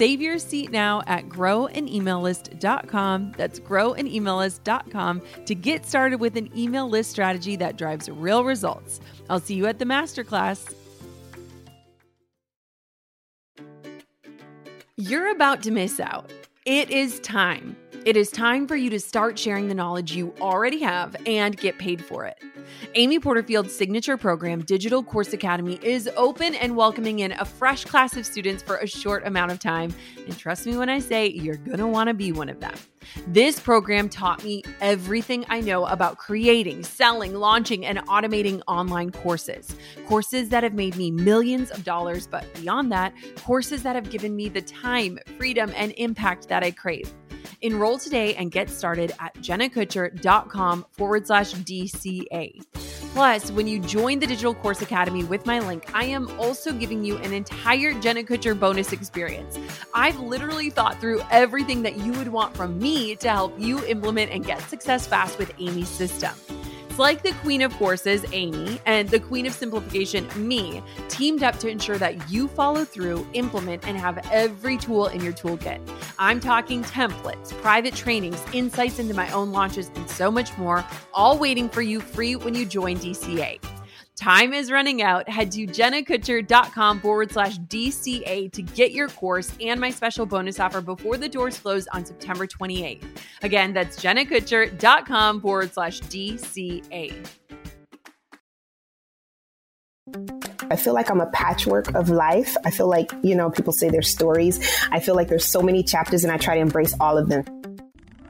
Save your seat now at growanemaillist.com. That's growanemaillist.com to get started with an email list strategy that drives real results. I'll see you at the masterclass. You're about to miss out. It is time. It is time for you to start sharing the knowledge you already have and get paid for it. Amy Porterfield's signature program, Digital Course Academy, is open and welcoming in a fresh class of students for a short amount of time. And trust me when I say you're going to want to be one of them. This program taught me everything I know about creating, selling, launching, and automating online courses. Courses that have made me millions of dollars, but beyond that, courses that have given me the time, freedom, and impact that I crave. Enroll today and get started at jennakutcher.com forward slash DCA. Plus, when you join the Digital Course Academy with my link, I am also giving you an entire Jenna Kutcher bonus experience. I've literally thought through everything that you would want from me to help you implement and get success fast with Amy's system like the queen of courses, Amy, and the queen of simplification, me, teamed up to ensure that you follow through, implement, and have every tool in your toolkit. I'm talking templates, private trainings, insights into my own launches, and so much more, all waiting for you free when you join DCA. Time is running out. Head to jennakutcher.com forward slash DCA to get your course and my special bonus offer before the doors close on September 28th. Again, that's jennakutcher.com forward slash DCA. I feel like I'm a patchwork of life. I feel like, you know, people say their stories. I feel like there's so many chapters and I try to embrace all of them.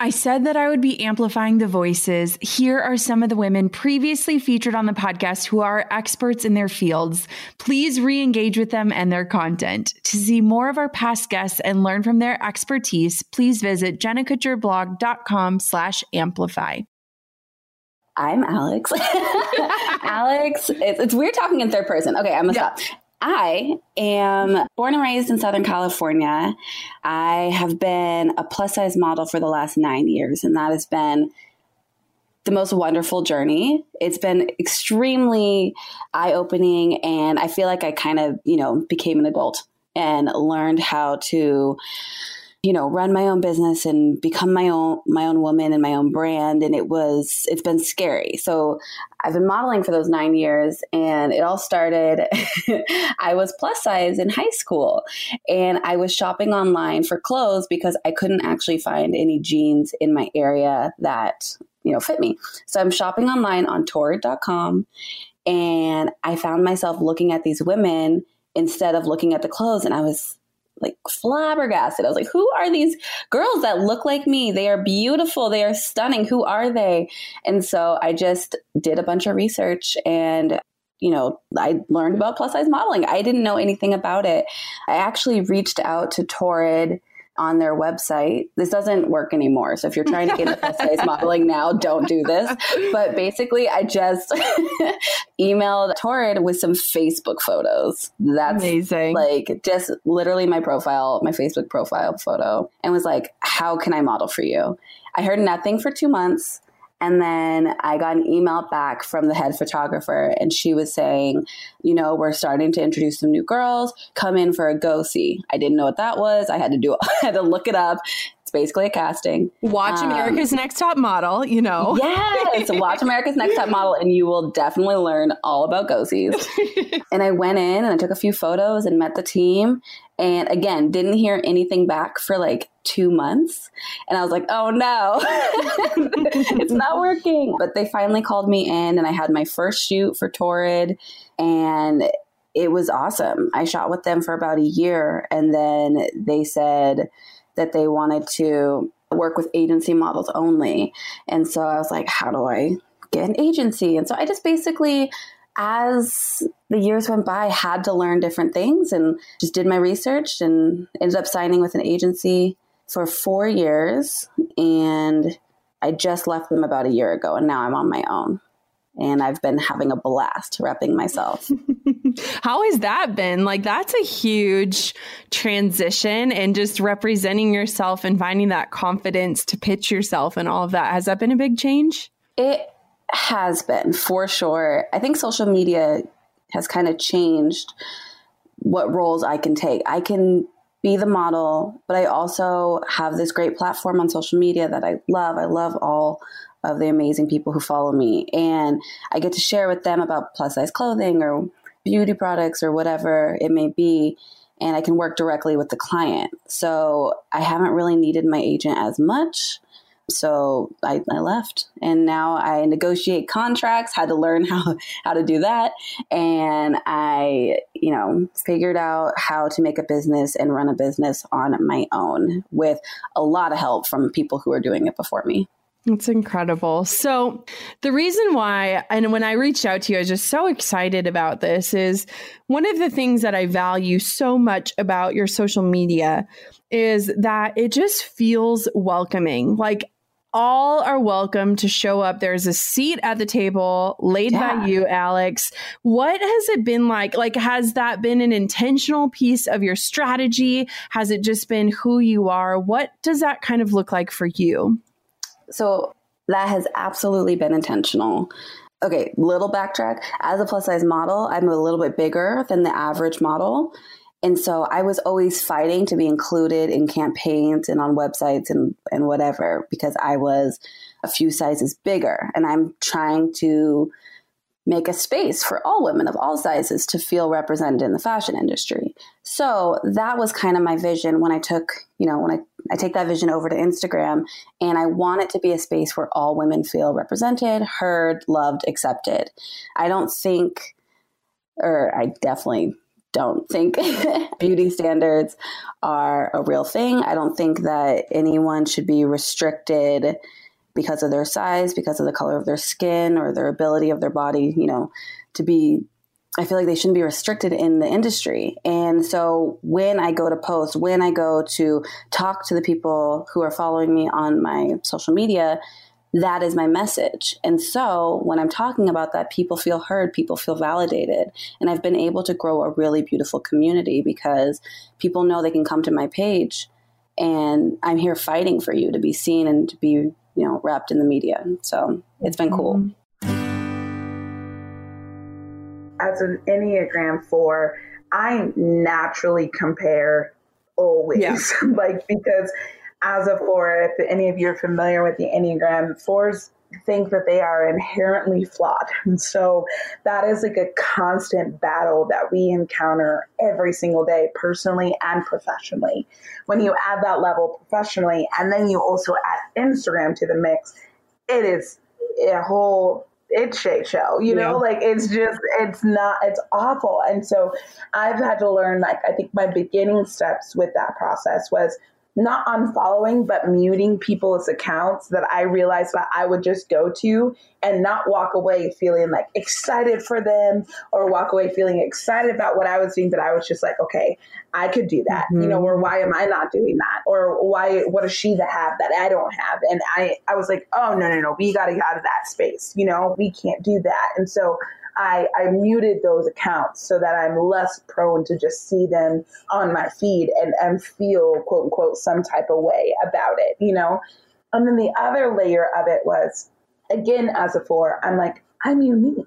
I said that I would be amplifying the voices. Here are some of the women previously featured on the podcast who are experts in their fields. Please re engage with them and their content. To see more of our past guests and learn from their expertise, please visit jennakutcherblog.com slash amplify. I'm Alex. Alex, it's, it's, weird talking in third person. Okay, I'm gonna yeah. stop. I am born and raised in Southern California. I have been a plus size model for the last nine years, and that has been the most wonderful journey. It's been extremely eye opening, and I feel like I kind of, you know, became an adult and learned how to you know run my own business and become my own my own woman and my own brand and it was it's been scary so i've been modeling for those nine years and it all started i was plus size in high school and i was shopping online for clothes because i couldn't actually find any jeans in my area that you know fit me. So i'm shopping online on torrid.com and i found myself looking at these women instead of looking at the clothes and i was like flabbergasted. I was like, who are these girls that look like me? They are beautiful. They are stunning. Who are they? And so I just did a bunch of research and you know, I learned about plus size modeling. I didn't know anything about it. I actually reached out to Torrid on their website. This doesn't work anymore. So if you're trying to get into plus size modeling now, don't do this. But basically, I just emailed Torrid with some Facebook photos. That's amazing. Like just literally my profile, my Facebook profile photo, and was like, "How can I model for you?" I heard nothing for two months. And then I got an email back from the head photographer, and she was saying, you know, we're starting to introduce some new girls. Come in for a go see. I didn't know what that was. I had to do. I had to look it up. It's basically a casting. Watch um, America's Next Top Model, you know. Yes, watch America's Next Top Model, and you will definitely learn all about go-sees. and I went in and I took a few photos and met the team. And again, didn't hear anything back for like two months. And I was like, oh no, it's not working. But they finally called me in, and I had my first shoot for Torrid. And it was awesome. I shot with them for about a year, and then they said, that they wanted to work with agency models only. And so I was like, how do I get an agency? And so I just basically, as the years went by, I had to learn different things and just did my research and ended up signing with an agency for four years. And I just left them about a year ago, and now I'm on my own and I've been having a blast repping myself. How has that been? Like, that's a huge transition and just representing yourself and finding that confidence to pitch yourself and all of that. Has that been a big change? It has been for sure. I think social media has kind of changed what roles I can take. I can be the model, but I also have this great platform on social media that I love. I love all of the amazing people who follow me. And I get to share with them about plus size clothing or beauty products or whatever it may be. And I can work directly with the client. So I haven't really needed my agent as much. So I, I left and now I negotiate contracts, had to learn how, how to do that. And I, you know, figured out how to make a business and run a business on my own with a lot of help from people who are doing it before me. It's incredible. So, the reason why, and when I reached out to you, I was just so excited about this, is one of the things that I value so much about your social media is that it just feels welcoming. Like, all are welcome to show up. There's a seat at the table laid yeah. by you, Alex. What has it been like? Like, has that been an intentional piece of your strategy? Has it just been who you are? What does that kind of look like for you? So that has absolutely been intentional. Okay, little backtrack. As a plus size model, I'm a little bit bigger than the average model. And so I was always fighting to be included in campaigns and on websites and, and whatever because I was a few sizes bigger. And I'm trying to make a space for all women of all sizes to feel represented in the fashion industry. So that was kind of my vision when I took, you know, when I, I take that vision over to Instagram and I want it to be a space where all women feel represented, heard, loved, accepted. I don't think, or I definitely don't think beauty standards are a real thing. I don't think that anyone should be restricted because of their size, because of the color of their skin or their ability of their body, you know, to be I feel like they shouldn't be restricted in the industry. And so when I go to post, when I go to talk to the people who are following me on my social media, that is my message. And so when I'm talking about that, people feel heard, people feel validated. And I've been able to grow a really beautiful community because people know they can come to my page and I'm here fighting for you to be seen and to be you know wrapped in the media. So it's been cool. Mm-hmm. As an Enneagram four, I naturally compare always, yeah. like because as a four, if any of you are familiar with the Enneagram, fours think that they are inherently flawed. And so that is like a constant battle that we encounter every single day, personally and professionally. When you add that level professionally, and then you also add Instagram to the mix, it is a whole it's shit show you know yeah. like it's just it's not it's awful and so i've had to learn like i think my beginning steps with that process was not unfollowing, but muting people's accounts that I realized that I would just go to and not walk away feeling like excited for them or walk away feeling excited about what I was doing. But I was just like, okay, I could do that, mm-hmm. you know, or why am I not doing that? Or why, what does she have that I don't have? And I, I was like, oh, no, no, no, we got to get out of that space. You know, we can't do that. And so I, I muted those accounts so that I'm less prone to just see them on my feed and, and feel quote unquote some type of way about it, you know? And then the other layer of it was again, as a four, I'm like, I'm unique.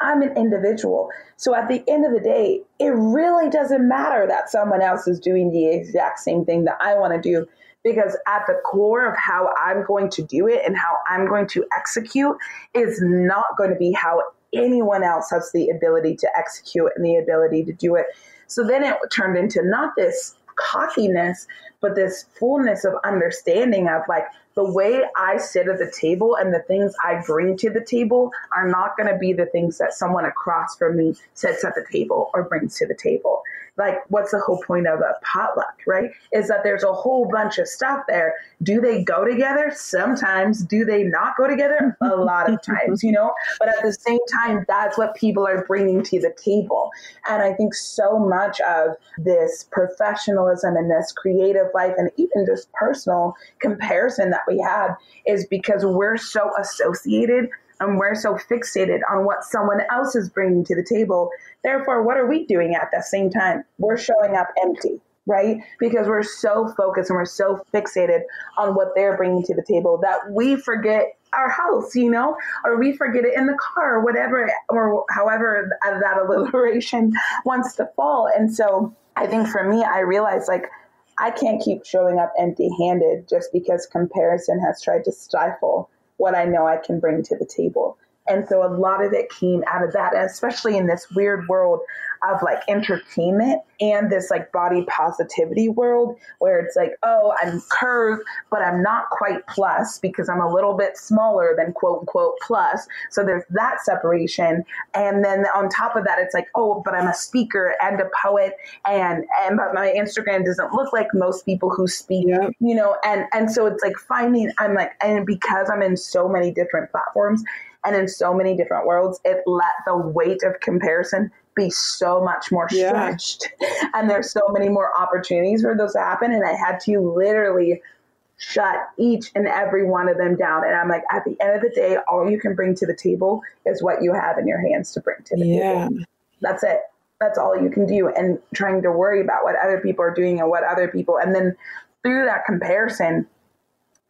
I'm an individual. So at the end of the day, it really doesn't matter that someone else is doing the exact same thing that I want to do because at the core of how I'm going to do it and how I'm going to execute is not going to be how anyone else has the ability to execute and the ability to do it. So then it turned into not this cockiness, but this fullness of understanding of like the way I sit at the table and the things I bring to the table are not going to be the things that someone across from me sits at the table or brings to the table like what's the whole point of a potluck, right? Is that there's a whole bunch of stuff there. Do they go together? Sometimes. Do they not go together? A lot of times, you know? But at the same time, that's what people are bringing to the table. And I think so much of this professionalism and this creative life and even just personal comparison that we have is because we're so associated and we're so fixated on what someone else is bringing to the table. Therefore, what are we doing at the same time? We're showing up empty, right? Because we're so focused and we're so fixated on what they're bringing to the table that we forget our house, you know, or we forget it in the car, or whatever, or however that alliteration wants to fall. And so I think for me, I realized like, I can't keep showing up empty handed just because comparison has tried to stifle what I know I can bring to the table. And so a lot of it came out of that, especially in this weird world of like entertainment and this like body positivity world where it's like, oh, I'm curved, but I'm not quite plus because I'm a little bit smaller than quote unquote plus. So there's that separation. And then on top of that, it's like, oh, but I'm a speaker and a poet and and but my Instagram doesn't look like most people who speak, yeah. you know, and and so it's like finding I'm like and because I'm in so many different platforms and in so many different worlds, it let the weight of comparison be so much more stretched. Yeah. And there's so many more opportunities for those to happen. And I had to literally shut each and every one of them down. And I'm like, at the end of the day, all you can bring to the table is what you have in your hands to bring to the yeah. table. That's it. That's all you can do. And trying to worry about what other people are doing and what other people, and then through that comparison,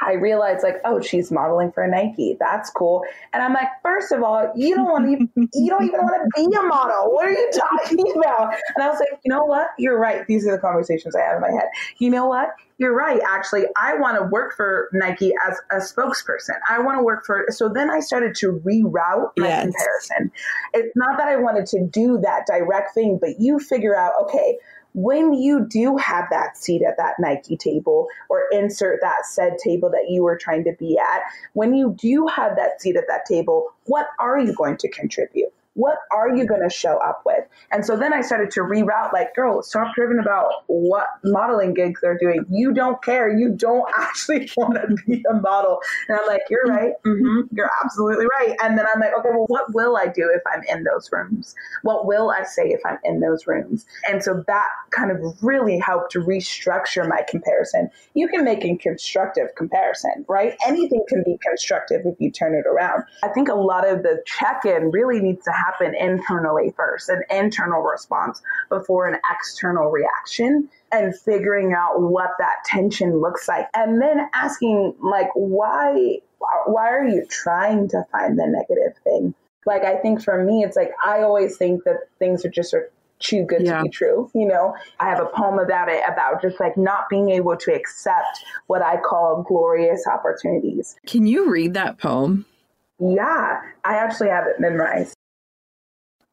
I realized like, oh, she's modeling for Nike. That's cool. And I'm like, first of all, you don't want to, you don't even want to be a model. What are you talking about? And I was like, you know what? You're right. These are the conversations I have in my head. You know what? You're right. Actually, I want to work for Nike as a spokesperson. I want to work for. So then I started to reroute my yes. comparison. It's not that I wanted to do that direct thing, but you figure out, okay, when you do have that seat at that Nike table or insert that said table that you were trying to be at, when you do have that seat at that table, what are you going to contribute? What are you going to show up with? And so then I started to reroute like, girl, stop driven about what modeling gigs they're doing. You don't care. You don't actually want to be a model. And I'm like, you're right. Mm-hmm. You're absolutely right. And then I'm like, okay, well, what will I do if I'm in those rooms? What will I say if I'm in those rooms? And so that kind of really helped restructure my comparison. You can make a constructive comparison, right? Anything can be constructive if you turn it around. I think a lot of the check in really needs to happen internally first, an internal response before an external reaction and figuring out what that tension looks like. And then asking like why why are you trying to find the negative thing? Like i think for me it's like i always think that things are just are too good yeah. to be true you know? I have a poem about it about just like not being able to accept what i call glorious opportunities. Can you read that poem? Yeah i actually have it memorized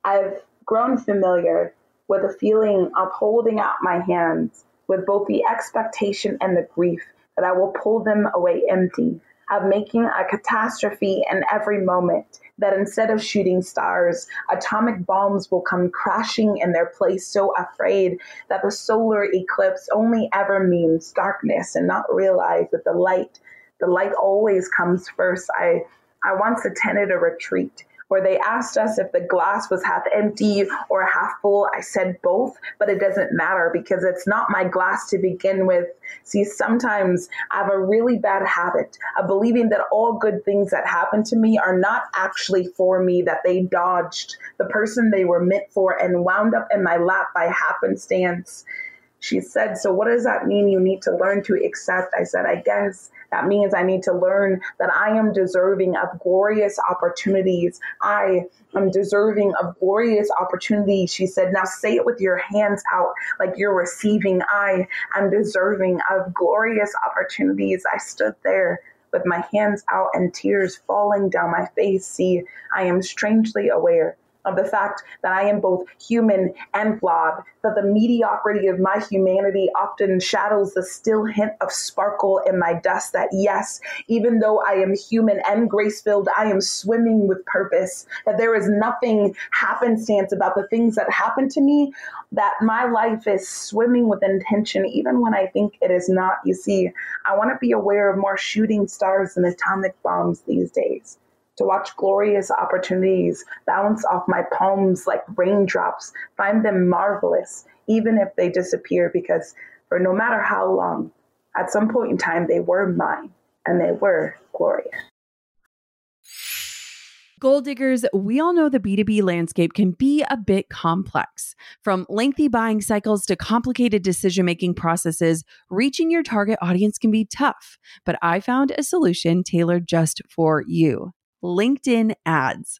I've grown familiar with the feeling of holding out my hands with both the expectation and the grief that I will pull them away empty. of making a catastrophe in every moment. That instead of shooting stars, atomic bombs will come crashing in their place, so afraid that the solar eclipse only ever means darkness and not realize that the light, the light always comes first. I I once attended a retreat where they asked us if the glass was half empty or half full. I said both, but it doesn't matter because it's not my glass to begin with. See, sometimes I have a really bad habit of believing that all good things that happen to me are not actually for me, that they dodged the person they were meant for and wound up in my lap by happenstance. She said, So, what does that mean you need to learn to accept? I said, I guess that means I need to learn that I am deserving of glorious opportunities. I am deserving of glorious opportunities. She said, Now say it with your hands out like you're receiving. I am deserving of glorious opportunities. I stood there with my hands out and tears falling down my face. See, I am strangely aware of the fact that I am both human and flawed, that the mediocrity of my humanity often shadows the still hint of sparkle in my dust. That, yes, even though I am human and grace filled, I am swimming with purpose, that there is nothing happenstance about the things that happen to me, that my life is swimming with intention, even when I think it is not. You see, I want to be aware of more shooting stars than atomic bombs these days to watch glorious opportunities bounce off my palms like raindrops, find them marvelous, even if they disappear, because for no matter how long, at some point in time, they were mine and they were glorious. Goal diggers, we all know the B2B landscape can be a bit complex. From lengthy buying cycles to complicated decision making processes, reaching your target audience can be tough. But I found a solution tailored just for you. LinkedIn ads.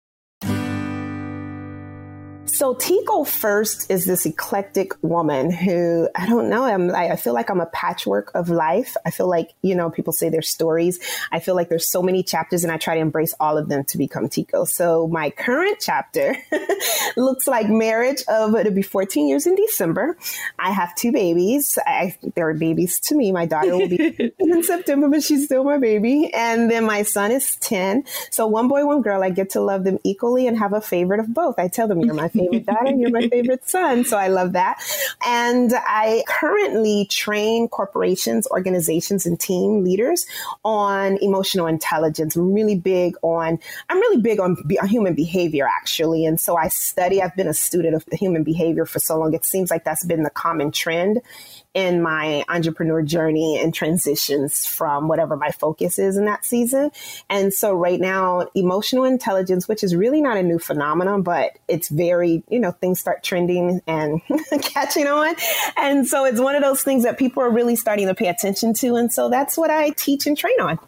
So Tieko first is this eclectic woman who I don't know. I'm I feel like I'm a patchwork of life. I feel like you know people say their stories. I feel like there's so many chapters, and I try to embrace all of them to become Tieko. So my current chapter looks like marriage of it'll be 14 years in December. I have two babies. I, they're babies to me. My daughter will be in September, but she's still my baby. And then my son is 10. So one boy, one girl. I get to love them equally and have a favorite of both. I tell them you're my favorite favorite daughter, you're my favorite son. So I love that. And I currently train corporations, organizations, and team leaders on emotional intelligence. I'm really big on, I'm really big on be- human behavior actually. And so I study, I've been a student of human behavior for so long. It seems like that's been the common trend in my entrepreneur journey and transitions from whatever my focus is in that season. And so right now, emotional intelligence, which is really not a new phenomenon, but it's very, you know, things start trending and catching on. And so it's one of those things that people are really starting to pay attention to. And so that's what I teach and train on.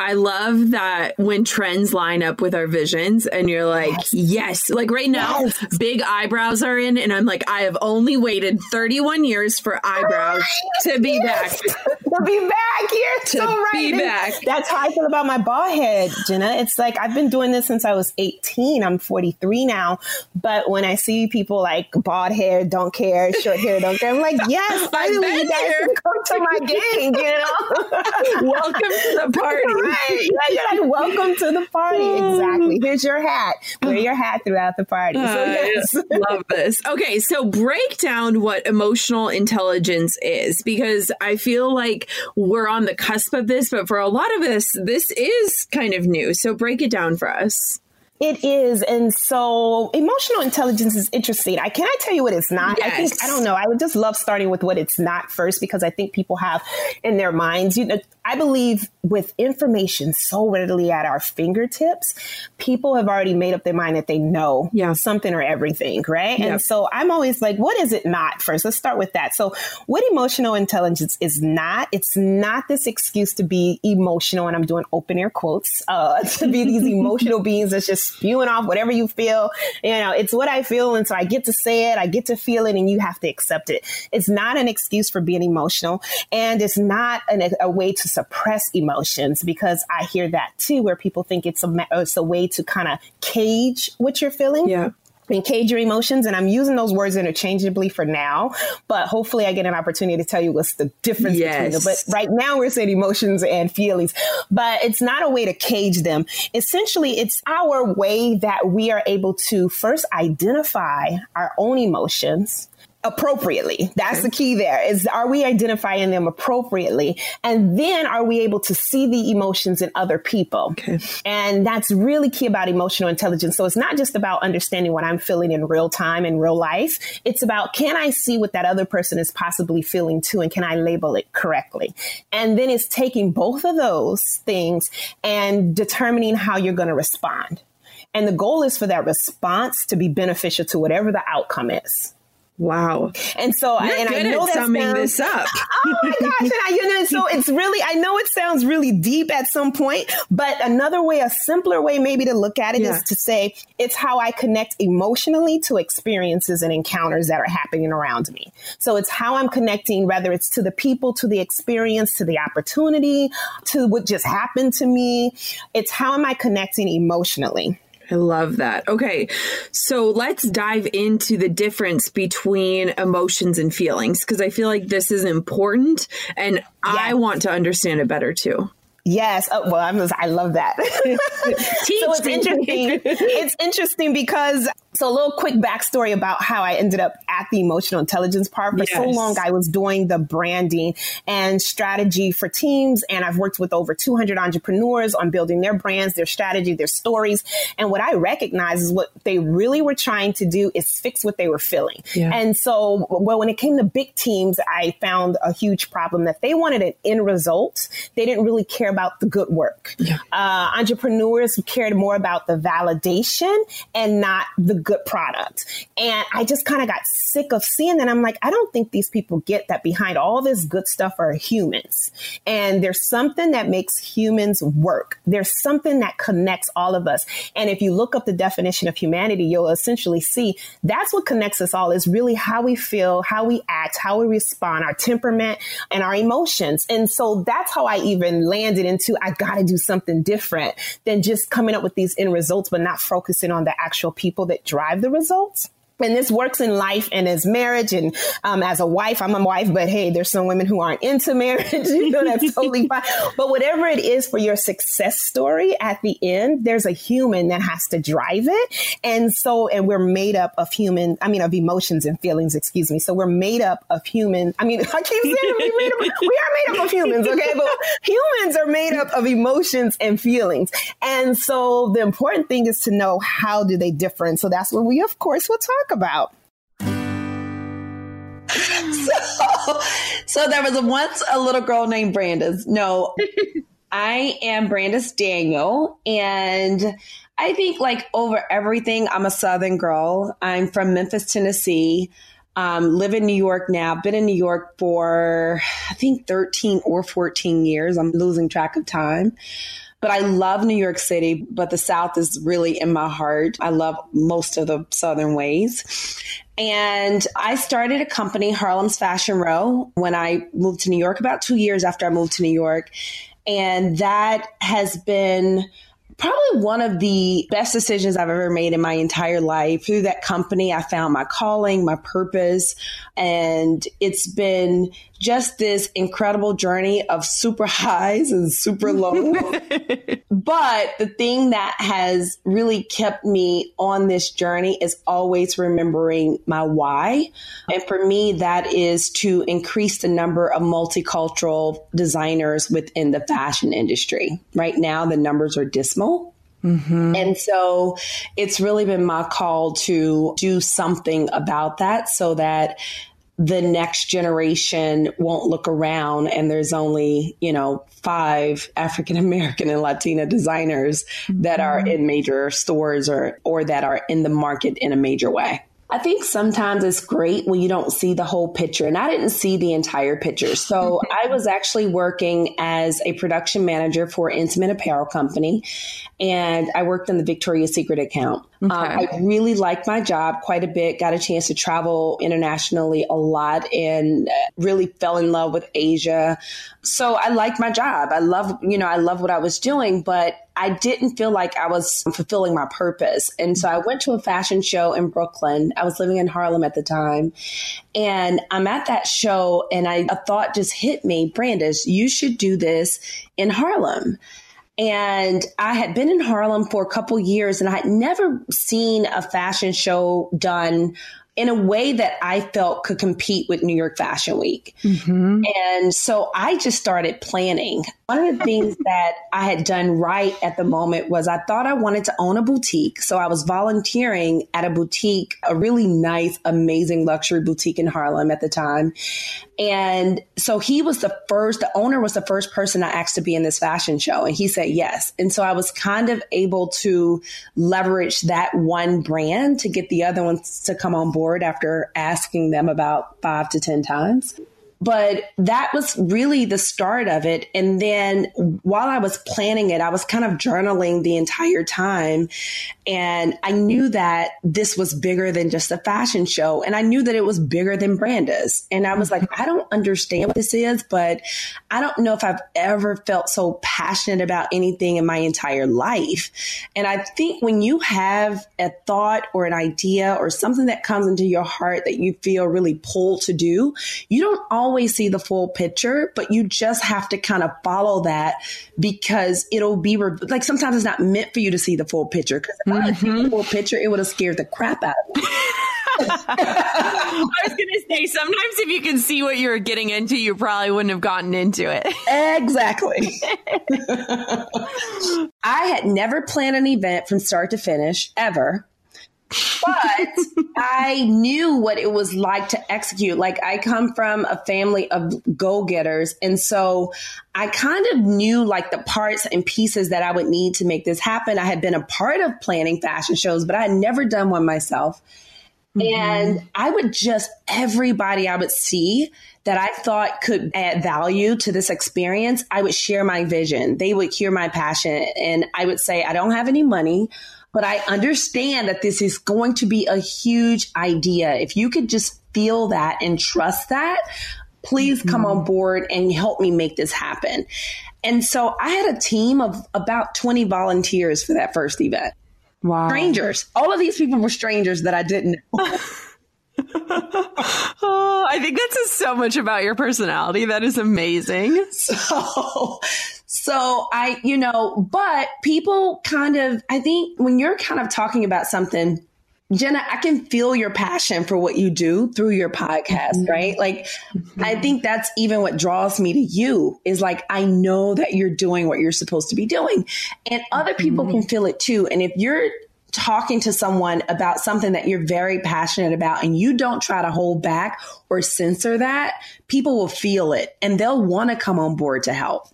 I love that when trends line up with our visions and you're like, yes, yes. like right now, yes. big eyebrows are in. And I'm like, I have only waited 31 years for eyebrows right. to be yes. back. to be back. You're to so right. Be back. That's how I feel about my bald head, Jenna. It's like I've been doing this since I was 18. I'm 43 now. But when I see people like bald hair, don't care, short hair, don't care, I'm like, yes, finally you guys come to my gang, you know? Welcome to the party party. right. You're like, welcome to the party. Mm. Exactly. Here's your hat. Wear your hat throughout the party. So, uh, yes. love this. Okay. So break down what emotional intelligence is because I feel like we're on the cusp of this, but for a lot of us, this is kind of new. So break it down for us. It is. And so emotional intelligence is interesting. I can I tell you what it's not? Yes. I think I don't know. I would just love starting with what it's not first because I think people have in their minds, you know, I believe with information so readily at our fingertips, people have already made up their mind that they know yeah. something or everything, right? Yep. And so I'm always like, what is it not first? Let's start with that. So what emotional intelligence is not, it's not this excuse to be emotional, and I'm doing open air quotes, uh, to be these emotional beings that's just spewing off whatever you feel. You know, it's what I feel. And so I get to say it, I get to feel it, and you have to accept it. It's not an excuse for being emotional. And it's not an, a way to suppress emotions because I hear that too, where people think it's a, it's a way to kind of cage what you're feeling. Yeah encage your emotions. And I'm using those words interchangeably for now, but hopefully I get an opportunity to tell you what's the difference yes. between them. But right now we're saying emotions and feelings, but it's not a way to cage them. Essentially, it's our way that we are able to first identify our own emotions appropriately. That's okay. the key there is are we identifying them appropriately? And then are we able to see the emotions in other people? Okay. And that's really key about emotional intelligence. So it's not just about understanding what I'm feeling in real time in real life. It's about can I see what that other person is possibly feeling too and can I label it correctly? And then it's taking both of those things and determining how you're going to respond. And the goal is for that response to be beneficial to whatever the outcome is. Wow. And so, You're and I know that summing sounds, this up. oh my gosh. And I, you know, so it's really, I know it sounds really deep at some point, but another way, a simpler way maybe to look at it yeah. is to say it's how I connect emotionally to experiences and encounters that are happening around me. So it's how I'm connecting, whether it's to the people, to the experience, to the opportunity, to what just happened to me. It's how am I connecting emotionally? I love that. Okay. So let's dive into the difference between emotions and feelings because I feel like this is important and yes. I want to understand it better too. Yes. Oh, well, I'm just, I love that. so it's interesting. it's interesting because so a little quick backstory about how I ended up at the emotional intelligence part. For yes. so long, I was doing the branding and strategy for teams, and I've worked with over 200 entrepreneurs on building their brands, their strategy, their stories. And what I recognize is what they really were trying to do is fix what they were feeling. Yeah. And so, well, when it came to big teams, I found a huge problem that they wanted an end result. They didn't really care about the good work. Yeah. Uh, entrepreneurs cared more about the validation and not the good product. And I just kind of got sick of seeing that. I'm like, I don't think these people get that behind all this good stuff are humans. And there's something that makes humans work. There's something that connects all of us. And if you look up the definition of humanity, you'll essentially see that's what connects us all is really how we feel, how we act, how we respond, our temperament and our emotions. And so that's how I even landed into I got to do something different than just coming up with these end results, but not focusing on the actual people that drive the results and this works in life and as marriage and um, as a wife i'm a wife but hey there's some women who aren't into marriage you know that's totally fine. But whatever it is for your success story at the end there's a human that has to drive it. And so and we're made up of human i mean of emotions and feelings excuse me. So we're made up of human i mean i keep saying we, made up, we are made up of humans okay? But humans are made up of emotions and feelings. And so the important thing is to know how do they differ? And so that's what we of course will talk talk about? so, so there was once a little girl named Brandice. No, I am Brandice Daniel, and I think like over everything, I'm a Southern girl. I'm from Memphis, Tennessee. Um, live in New York now. Been in New York for I think 13 or 14 years. I'm losing track of time. But I love New York City, but the South is really in my heart. I love most of the Southern ways. And I started a company, Harlem's Fashion Row, when I moved to New York, about two years after I moved to New York. And that has been probably one of the best decisions I've ever made in my entire life. Through that company, I found my calling, my purpose, and it's been just this incredible journey of super highs and super lows. but the thing that has really kept me on this journey is always remembering my why. And for me, that is to increase the number of multicultural designers within the fashion industry. Right now, the numbers are dismal. Mm-hmm. And so it's really been my call to do something about that so that the next generation won't look around and there's only, you know, five African American and Latina designers mm-hmm. that are mm-hmm. in major stores or or that are in the market in a major way. I think sometimes it's great when you don't see the whole picture. And I didn't see the entire picture. So I was actually working as a production manager for an intimate apparel company. And I worked on the Victoria's Secret account. Okay. Um, I really liked my job quite a bit, got a chance to travel internationally a lot and really fell in love with Asia. So I liked my job. I love, you know, I love what I was doing, but I didn't feel like I was fulfilling my purpose. And so I went to a fashion show in Brooklyn. I was living in Harlem at the time. And I'm at that show and I, a thought just hit me, Brandice, you should do this in Harlem. And I had been in Harlem for a couple years and I had never seen a fashion show done in a way that I felt could compete with New York Fashion Week. Mm-hmm. And so I just started planning. One of the things that I had done right at the moment was I thought I wanted to own a boutique. So I was volunteering at a boutique, a really nice, amazing luxury boutique in Harlem at the time. And so he was the first, the owner was the first person I asked to be in this fashion show. And he said yes. And so I was kind of able to leverage that one brand to get the other ones to come on board after asking them about five to 10 times. But that was really the start of it. And then while I was planning it, I was kind of journaling the entire time. And I knew that this was bigger than just a fashion show. And I knew that it was bigger than Brandice. And I was like, mm-hmm. I don't understand what this is, but I don't know if I've ever felt so passionate about anything in my entire life. And I think when you have a thought or an idea or something that comes into your heart that you feel really pulled to do, you don't always see the full picture, but you just have to kind of follow that because it'll be re- like sometimes it's not meant for you to see the full picture. Because mm-hmm. I had seen the full picture, it would have scared the crap out of me. I was going to say, sometimes if you can see what you're getting into, you probably wouldn't have gotten into it. Exactly. I had never planned an event from start to finish ever. But I knew what it was like to execute. Like I come from a family of go-getters. And so I kind of knew like the parts and pieces that I would need to make this happen. I had been a part of planning fashion shows, but I had never done one myself. Mm-hmm. And I would just, everybody I would see that I thought could add value to this experience, I would share my vision. They would hear my passion. And I would say, I don't have any money but I understand that this is going to be a huge idea. If you could just feel that and trust that, please come mm-hmm. on board and help me make this happen. And so I had a team of about 20 volunteers for that first event. Wow. Strangers. All of these people were strangers that I didn't know. Oh, I think that says so much about your personality. That is amazing. So, so I, you know, but people kind of, I think when you're kind of talking about something, Jenna, I can feel your passion for what you do through your podcast, mm-hmm. right? Like, mm-hmm. I think that's even what draws me to you is like, I know that you're doing what you're supposed to be doing. And other people mm-hmm. can feel it too. And if you're talking to someone about something that you're very passionate about and you don't try to hold back or censor that, people will feel it and they'll want to come on board to help.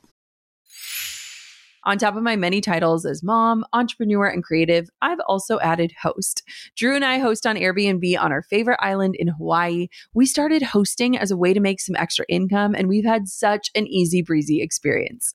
On top of my many titles as mom, entrepreneur, and creative, I've also added host. Drew and I host on Airbnb on our favorite island in Hawaii. We started hosting as a way to make some extra income, and we've had such an easy breezy experience.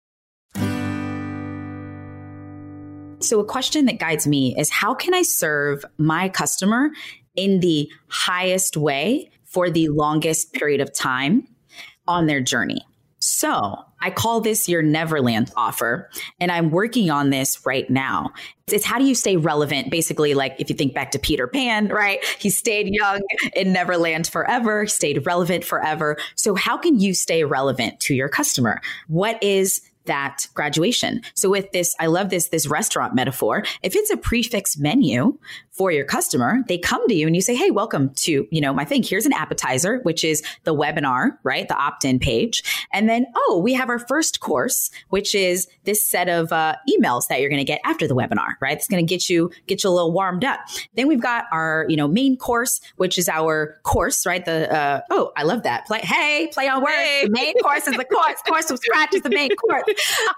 So, a question that guides me is how can I serve my customer in the highest way for the longest period of time on their journey? So, I call this your Neverland offer, and I'm working on this right now. It's how do you stay relevant? Basically, like if you think back to Peter Pan, right? He stayed young in Neverland forever, stayed relevant forever. So, how can you stay relevant to your customer? What is that graduation. So with this, I love this, this restaurant metaphor. If it's a prix fixe menu, for your customer, they come to you and you say, Hey, welcome to, you know, my thing. Here's an appetizer, which is the webinar, right? The opt in page. And then, oh, we have our first course, which is this set of uh, emails that you're going to get after the webinar, right? It's going to get you, get you a little warmed up. Then we've got our, you know, main course, which is our course, right? The, uh, oh, I love that. Play, hey, play on words. Hey. The main course is the course. course from scratch is the main course.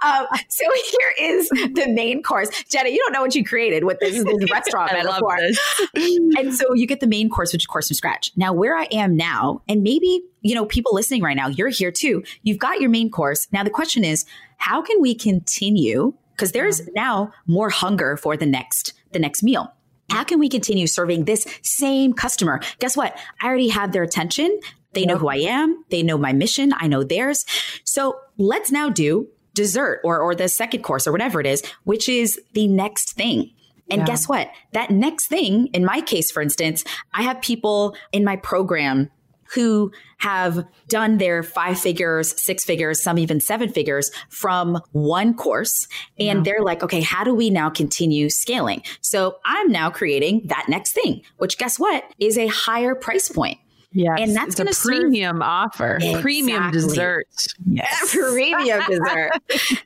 Um, so here is the main course. Jenna, you don't know what you created with this, this restaurant metaphor and so you get the main course, which is course from scratch. Now, where I am now, and maybe, you know, people listening right now, you're here too. You've got your main course. Now, the question is, how can we continue? Because there's now more hunger for the next, the next meal. How can we continue serving this same customer? Guess what? I already have their attention. They know who I am. They know my mission. I know theirs. So let's now do dessert or, or the second course or whatever it is, which is the next thing. And yeah. guess what? That next thing, in my case, for instance, I have people in my program who have done their five figures, six figures, some even seven figures from one course. And yeah. they're like, okay, how do we now continue scaling? So I'm now creating that next thing, which guess what is a higher price point. Yeah, and that's going to premium serve- offer, exactly. premium dessert. Yes, premium dessert,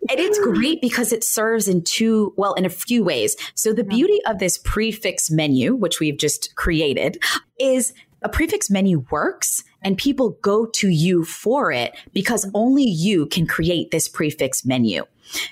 and it's great because it serves in two, well, in a few ways. So the beauty of this prix fixe menu, which we've just created, is a prix fixe menu works and people go to you for it because mm-hmm. only you can create this prix fixe menu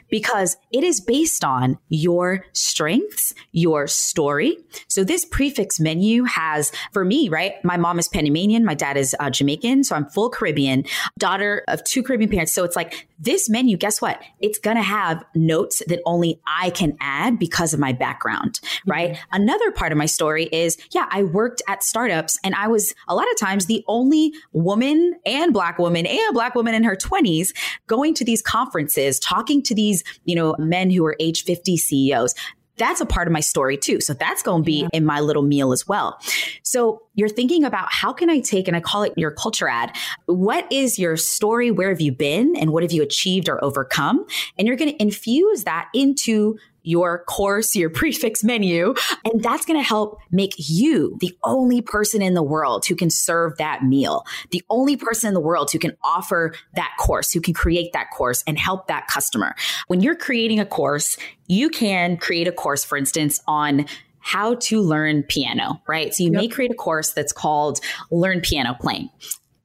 because it is based on your strengths, your story. So this prix fixe menu has, for me, right? My mom is Panamanian. My dad is uh, Jamaican. So I'm full Caribbean, daughter of two Caribbean parents. So it's like this menu, guess what? It's going to have notes that only I can add because of my background, right? Mm-hmm. Another part of my story is, yeah, I worked at startups and I was a lot of times the only woman and black woman and black woman in her 20s going to these conferences, talking to these, you know, men who are age 50 CEOs that's a part of my story too. So that's going to be yeah. in my little meal as well. So you're thinking about how can I take, and I call it your culture add. What is your story? Where have you been? And what have you achieved or overcome? And you're going to infuse that into your course, your prix fixe menu. And that's going to help make you the only person in the world who can serve that meal, the only person in the world who can offer that course, who can create that course and help that customer. When you're creating a course, you can create a course, for instance, on how to learn piano, right? So you yep. may create a course that's called Learn Piano Playing.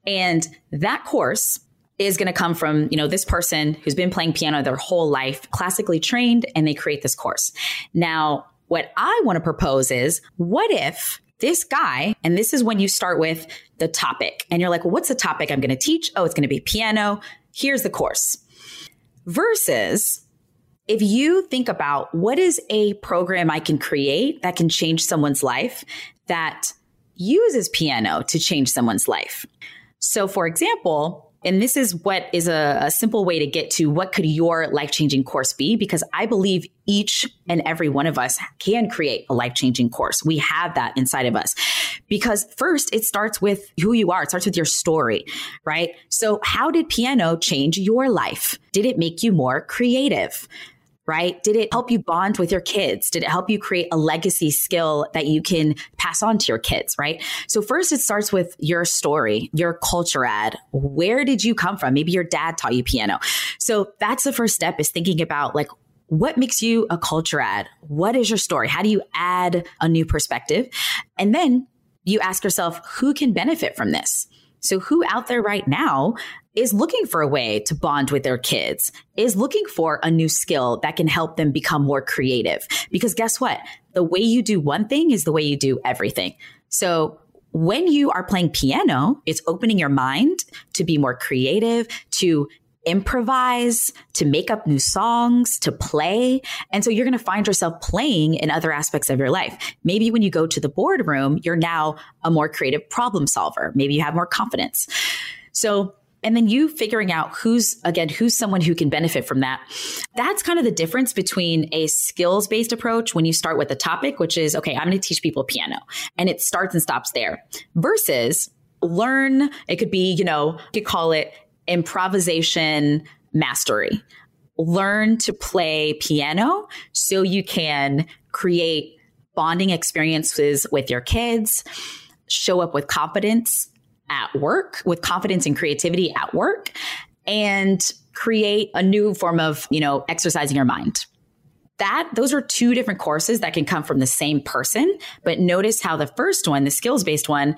And that course is going to come from, you know, this person who's been playing piano their whole life, classically trained, and they create this course. Now, what I want to propose is what if this guy, and this is when you start with the topic, and you're like, well, what's the topic I'm going to teach? Oh, it's going to be piano. Here's the course. Versus if you think about what is a program I can create that can change someone's life that uses piano to change someone's life. So, for example, and this is what is a, a simple way to get to what could your life changing course be? Because I believe each and every one of us can create a life changing course. We have that inside of us. Because first, it starts with who you are, it starts with your story, right? So, how did piano change your life? Did it make you more creative? Right? Did it help you bond with your kids? Did it help you create a legacy skill that you can pass on to your kids, right? So first it starts with your story, your culture add. Where did you come from? Maybe your dad taught you piano. So that's the first step is thinking about like what makes you a culture add? What is your story? How do you add a new perspective? And then you ask yourself, who can benefit from this? So, who out there right now is looking for a way to bond with their kids, is looking for a new skill that can help them become more creative? Because guess what? The way you do one thing is the way you do everything. So, when you are playing piano, it's opening your mind to be more creative, to improvise, to make up new songs, to play. And so you're going to find yourself playing in other aspects of your life. Maybe when you go to the boardroom, you're now a more creative problem solver. Maybe you have more confidence. So and then you figuring out who's again who's someone who can benefit from that that's kind of the difference between a skills based approach when you start with a topic which is okay i'm going to teach people piano and it starts and stops there versus learn it could be you know you could call it improvisation mastery. Learn to play piano so you can create bonding experiences with your kids, show up with confidence at work, with confidence and creativity at work, and create a new form of, you know, exercising your mind. That those are two different courses that can come from the same person, but notice how the first one, the skills-based one,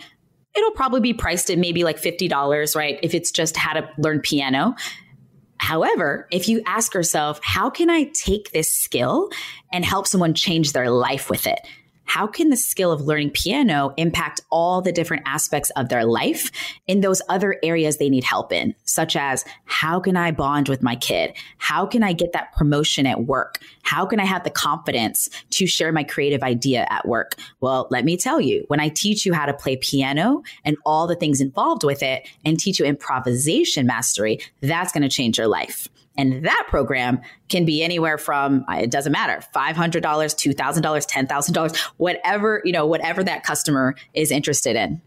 it'll probably be priced at maybe like $50, right? If it's just how to learn piano. However, if you ask yourself, how can I take this skill and help someone change their life with it? How can the skill of learning piano impact all the different aspects of their life in those other areas they need help in, such as how can I bond with my kid? How can I get that promotion at work? How can I have the confidence to share my creative idea at work? Well, let me tell you, when I teach you how to play piano and all the things involved with it and teach you improvisation mastery, that's going to change your life. And that program can be anywhere from uh, it doesn't matter $500 $2000 $10000 whatever you know whatever that customer is interested in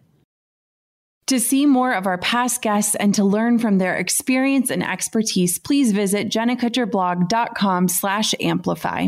to see more of our past guests and to learn from their experience and expertise please visit jennakutcherblog.com slash amplify